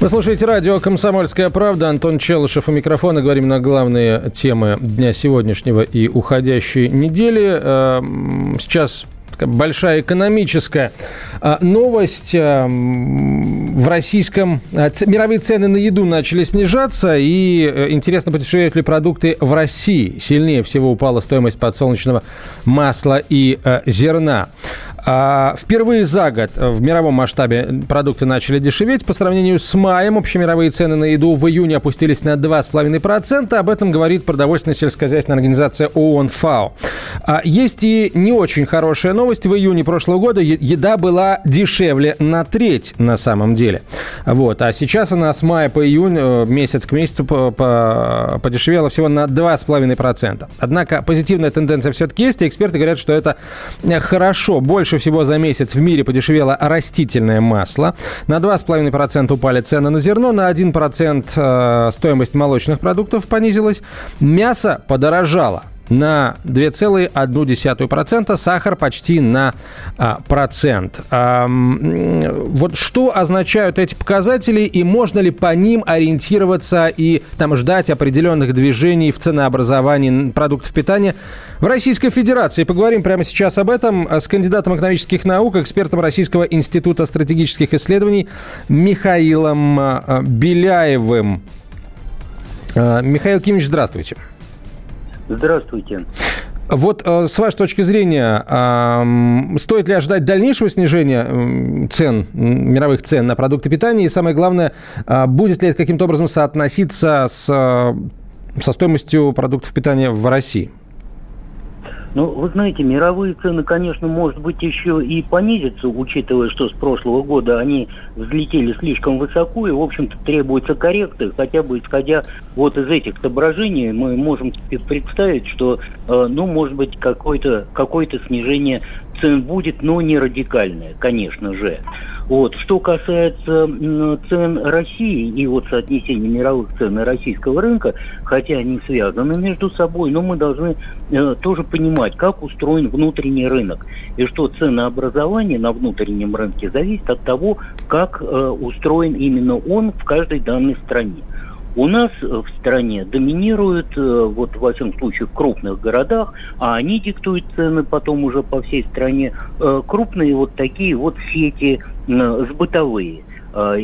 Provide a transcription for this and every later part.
Вы слушаете радио «Комсомольская правда». Антон Челышев у микрофона. Говорим на главные темы дня сегодняшнего и уходящей недели. Эм, Сейчас большая экономическая э, новость. Эм, В российском... э, Мировые цены на еду начали снижаться. И э, интересно, подешевеют ли продукты в России. Сильнее всего упала стоимость подсолнечного масла и э, зерна. А, Впервые за год в мировом масштабе продукты начали дешеветь. По сравнению с маем общемировые цены на еду в июне опустились на 2,5%. Об этом говорит продовольственная сельскохозяйственная организация ООН ФАО. А, Есть и не очень хорошая новость. В июне прошлого года еда была дешевле на треть на самом деле. Вот. А сейчас она с мая по июнь, э, месяц к месяцу, по- по- подешевела всего на 2,5%. Однако позитивная тенденция все-таки есть, и эксперты говорят, что это э, хорошо. Больше всего за месяц в мире подешевело растительное масло. На 2,5% упали цены на зерно, на 1% э, стоимость молочных продуктов понизилась. Мясо подорожало на 2,1%, сахар почти на а, процент. Вот что означают эти показатели и можно ли по ним ориентироваться и там ждать определенных движений в ценообразовании продуктов питания в Российской Федерации? Поговорим прямо сейчас об этом с кандидатом экономических наук, экспертом Российского института стратегических исследований Михаилом а, Беляевым. А, Михаил Кимович, здравствуйте. Здравствуйте. Вот э, с вашей точки зрения, стоит ли ожидать дальнейшего снижения цен, мировых цен на продукты питания? И самое главное, а, будет ли это каким-то образом соотноситься с, э, со стоимостью продуктов питания в России? Ну, вы знаете, мировые цены, конечно, может быть, еще и понизятся, учитывая, что с прошлого года они взлетели слишком высоко, и, в общем-то, требуется коррекция, хотя бы исходя вот из этих соображений, мы можем представить, что, э, ну, может быть, какое-то какое снижение цен будет, но не радикальное, конечно же. Вот. Что касается цен России и вот соотнесения мировых цен и российского рынка, хотя они связаны между собой, но мы должны э, тоже понимать, как устроен внутренний рынок. И что ценообразование на внутреннем рынке зависит от того, как э, устроен именно он в каждой данной стране. У нас э, в стране доминируют, э, вот во всем случае в крупных городах, а они диктуют цены потом уже по всей стране, э, крупные вот такие вот сети сбытовые. А,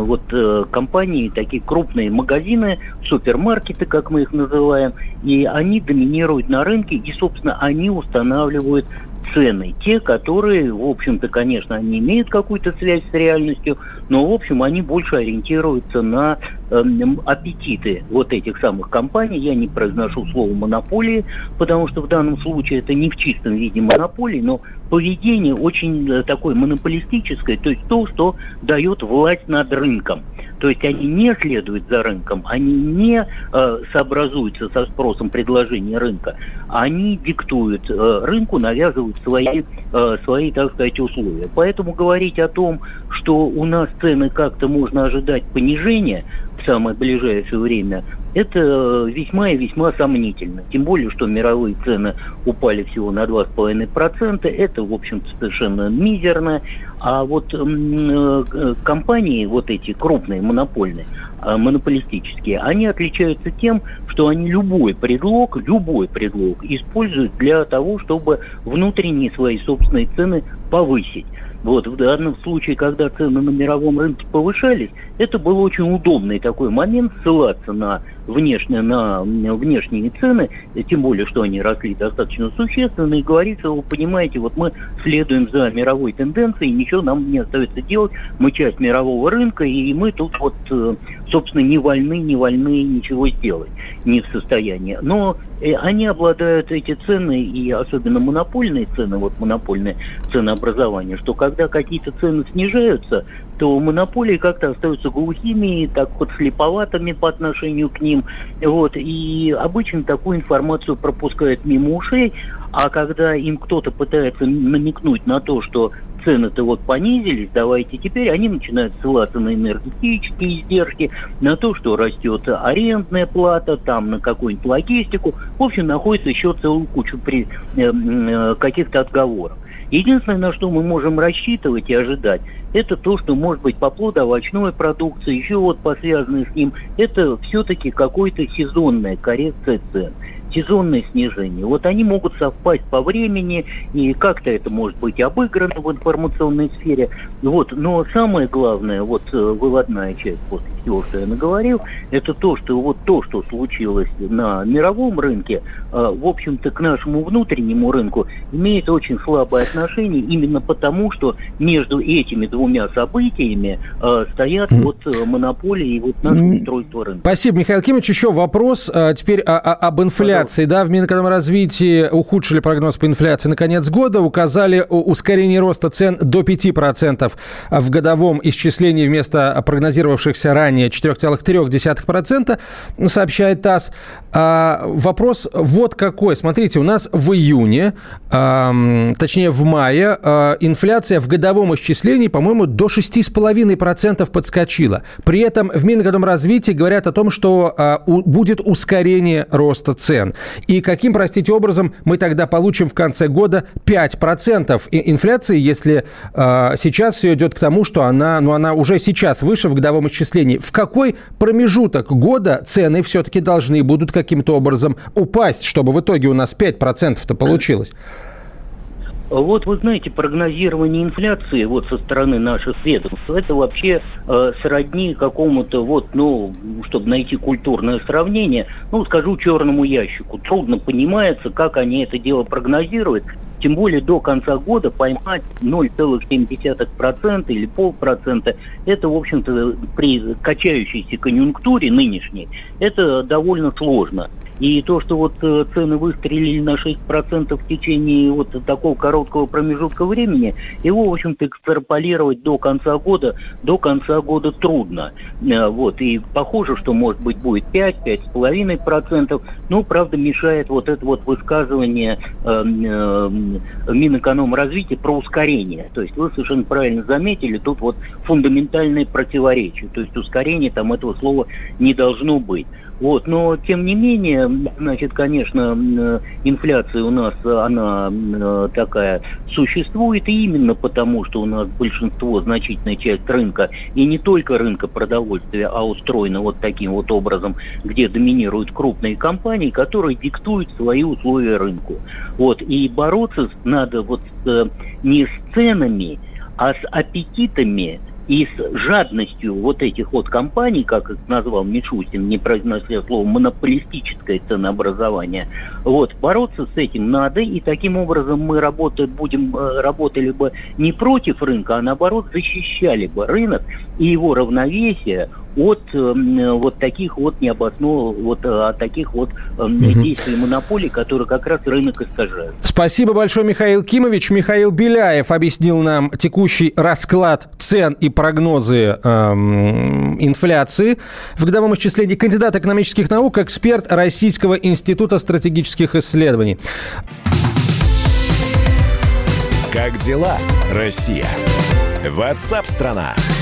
вот компании, такие крупные магазины, супермаркеты, как мы их называем, и они доминируют на рынке, и, собственно, они устанавливают цены, те, которые, в общем-то, конечно, они имеют какую-то связь с реальностью, но, в общем, они больше ориентируются на эм, аппетиты вот этих самых компаний. Я не произношу слово монополии, потому что в данном случае это не в чистом виде монополии, но поведение очень э, такое монополистическое, то есть то, что дает власть над рынком. То есть они не следуют за рынком, они не э, сообразуются со спросом предложения рынка, они диктуют э, рынку, навязывают свои, э, свои, так сказать, условия. Поэтому говорить о том, что у нас цены как-то можно ожидать понижения в самое ближайшее время, это э, весьма и весьма сомнительно. Тем более, что мировые цены упали всего на 2,5%. Это, в общем-то, совершенно мизерно. А вот э, компании, вот эти крупные, монопольные, а, монополистические, они отличаются тем, что они любой предлог, любой предлог используют для того, чтобы внутренние свои собственные цены повысить. Вот, в данном случае, когда цены на мировом рынке повышались, это был очень удобный такой момент ссылаться на внешне, на внешние цены, тем более, что они росли достаточно существенно, и говорить, что вы понимаете, вот мы следуем за мировой тенденцией, ничего нам не остается делать, мы часть мирового рынка, и мы тут вот, э, собственно, не вольны, не вольны ничего сделать, не в состоянии. Но э, они обладают эти цены, и особенно монопольные цены, вот монопольное ценообразование, что когда когда какие-то цены снижаются, то монополии как-то остаются глухими, так вот слеповатыми по отношению к ним. Вот, и обычно такую информацию пропускают мимо ушей, а когда им кто-то пытается намекнуть на то, что цены-то вот понизились, давайте теперь, они начинают ссылаться на энергетические издержки, на то, что растет арендная плата, там на какую-нибудь логистику. В общем, находится еще целую кучу при, э, э, каких-то отговоров. Единственное, на что мы можем рассчитывать и ожидать, это то, что может быть по плодоовощной продукции, еще вот по связанной с ним, это все-таки какой-то сезонная коррекция цен сезонное снижение. Вот они могут совпасть по времени, и как-то это может быть обыграно в информационной сфере. Вот. Но самое главное, вот э, выводная часть после всего, что я наговорил, это то, что вот то, что случилось на мировом рынке, э, в общем-то, к нашему внутреннему рынку имеет очень слабое отношение именно потому, что между этими двумя событиями э, стоят вот монополии и вот наше устройство рынка. Спасибо, Михаил Кимович. Еще вопрос теперь о, о, об инфляции инфляции, да, в Минэкономразвитии ухудшили прогноз по инфляции на конец года, указали ускорение роста цен до 5% в годовом исчислении вместо прогнозировавшихся ранее 4,3%, сообщает ТАСС. А, вопрос вот какой. Смотрите, у нас в июне, а, точнее в мае, а, инфляция в годовом исчислении, по-моему, до 6,5% подскочила. При этом в Минэкономразвитии говорят о том, что а, у, будет ускорение роста цен. И каким, простите, образом мы тогда получим в конце года 5% инфляции, если э, сейчас все идет к тому, что она, ну, она уже сейчас выше в годовом исчислении. В какой промежуток года цены все-таки должны будут каким-то образом упасть, чтобы в итоге у нас 5%-то получилось? Вот вы знаете, прогнозирование инфляции вот со стороны наших ведомств, это вообще э, сродни какому-то вот, ну, чтобы найти культурное сравнение, ну, скажу черному ящику. Трудно понимается, как они это дело прогнозируют. Тем более до конца года поймать 0,7% или полпроцента, это, в общем-то, при качающейся конъюнктуре нынешней, это довольно сложно. И то, что вот э, цены выстрелили на 6% в течение вот такого короткого промежутка времени, его, в общем-то, экстраполировать до конца года, до конца года трудно. Э, вот, и похоже, что, может быть, будет 5-5,5%. Ну, правда, мешает вот это вот высказывание э, э, Минэкономразвития про ускорение. То есть вы совершенно правильно заметили, тут вот фундаментальные противоречия. То есть ускорение там этого слова не должно быть. Вот, но тем не менее, значит, конечно, э, инфляция у нас, она э, такая существует, именно потому, что у нас большинство, значительная часть рынка, и не только рынка продовольствия, а устроена вот таким вот образом, где доминируют крупные компании, которые диктуют свои условия рынку. Вот, и бороться надо вот э, не с ценами, а с аппетитами и с жадностью вот этих вот компаний, как их назвал Мишустин, не произнося слово монополистическое ценообразование, вот, бороться с этим надо, и таким образом мы работать будем, э, работали бы не против рынка, а наоборот защищали бы рынок и его равновесие от э, вот таких вот необоснованных, вот э, от таких вот э, угу. действий монополий, которые как раз рынок искажают. Спасибо большое, Михаил Кимович. Михаил Беляев объяснил нам текущий расклад цен и прогнозы эм, инфляции в годовом исчислении. Кандидат экономических наук, эксперт Российского института стратегических исследований. Как дела, Россия? Ватсап-страна! страна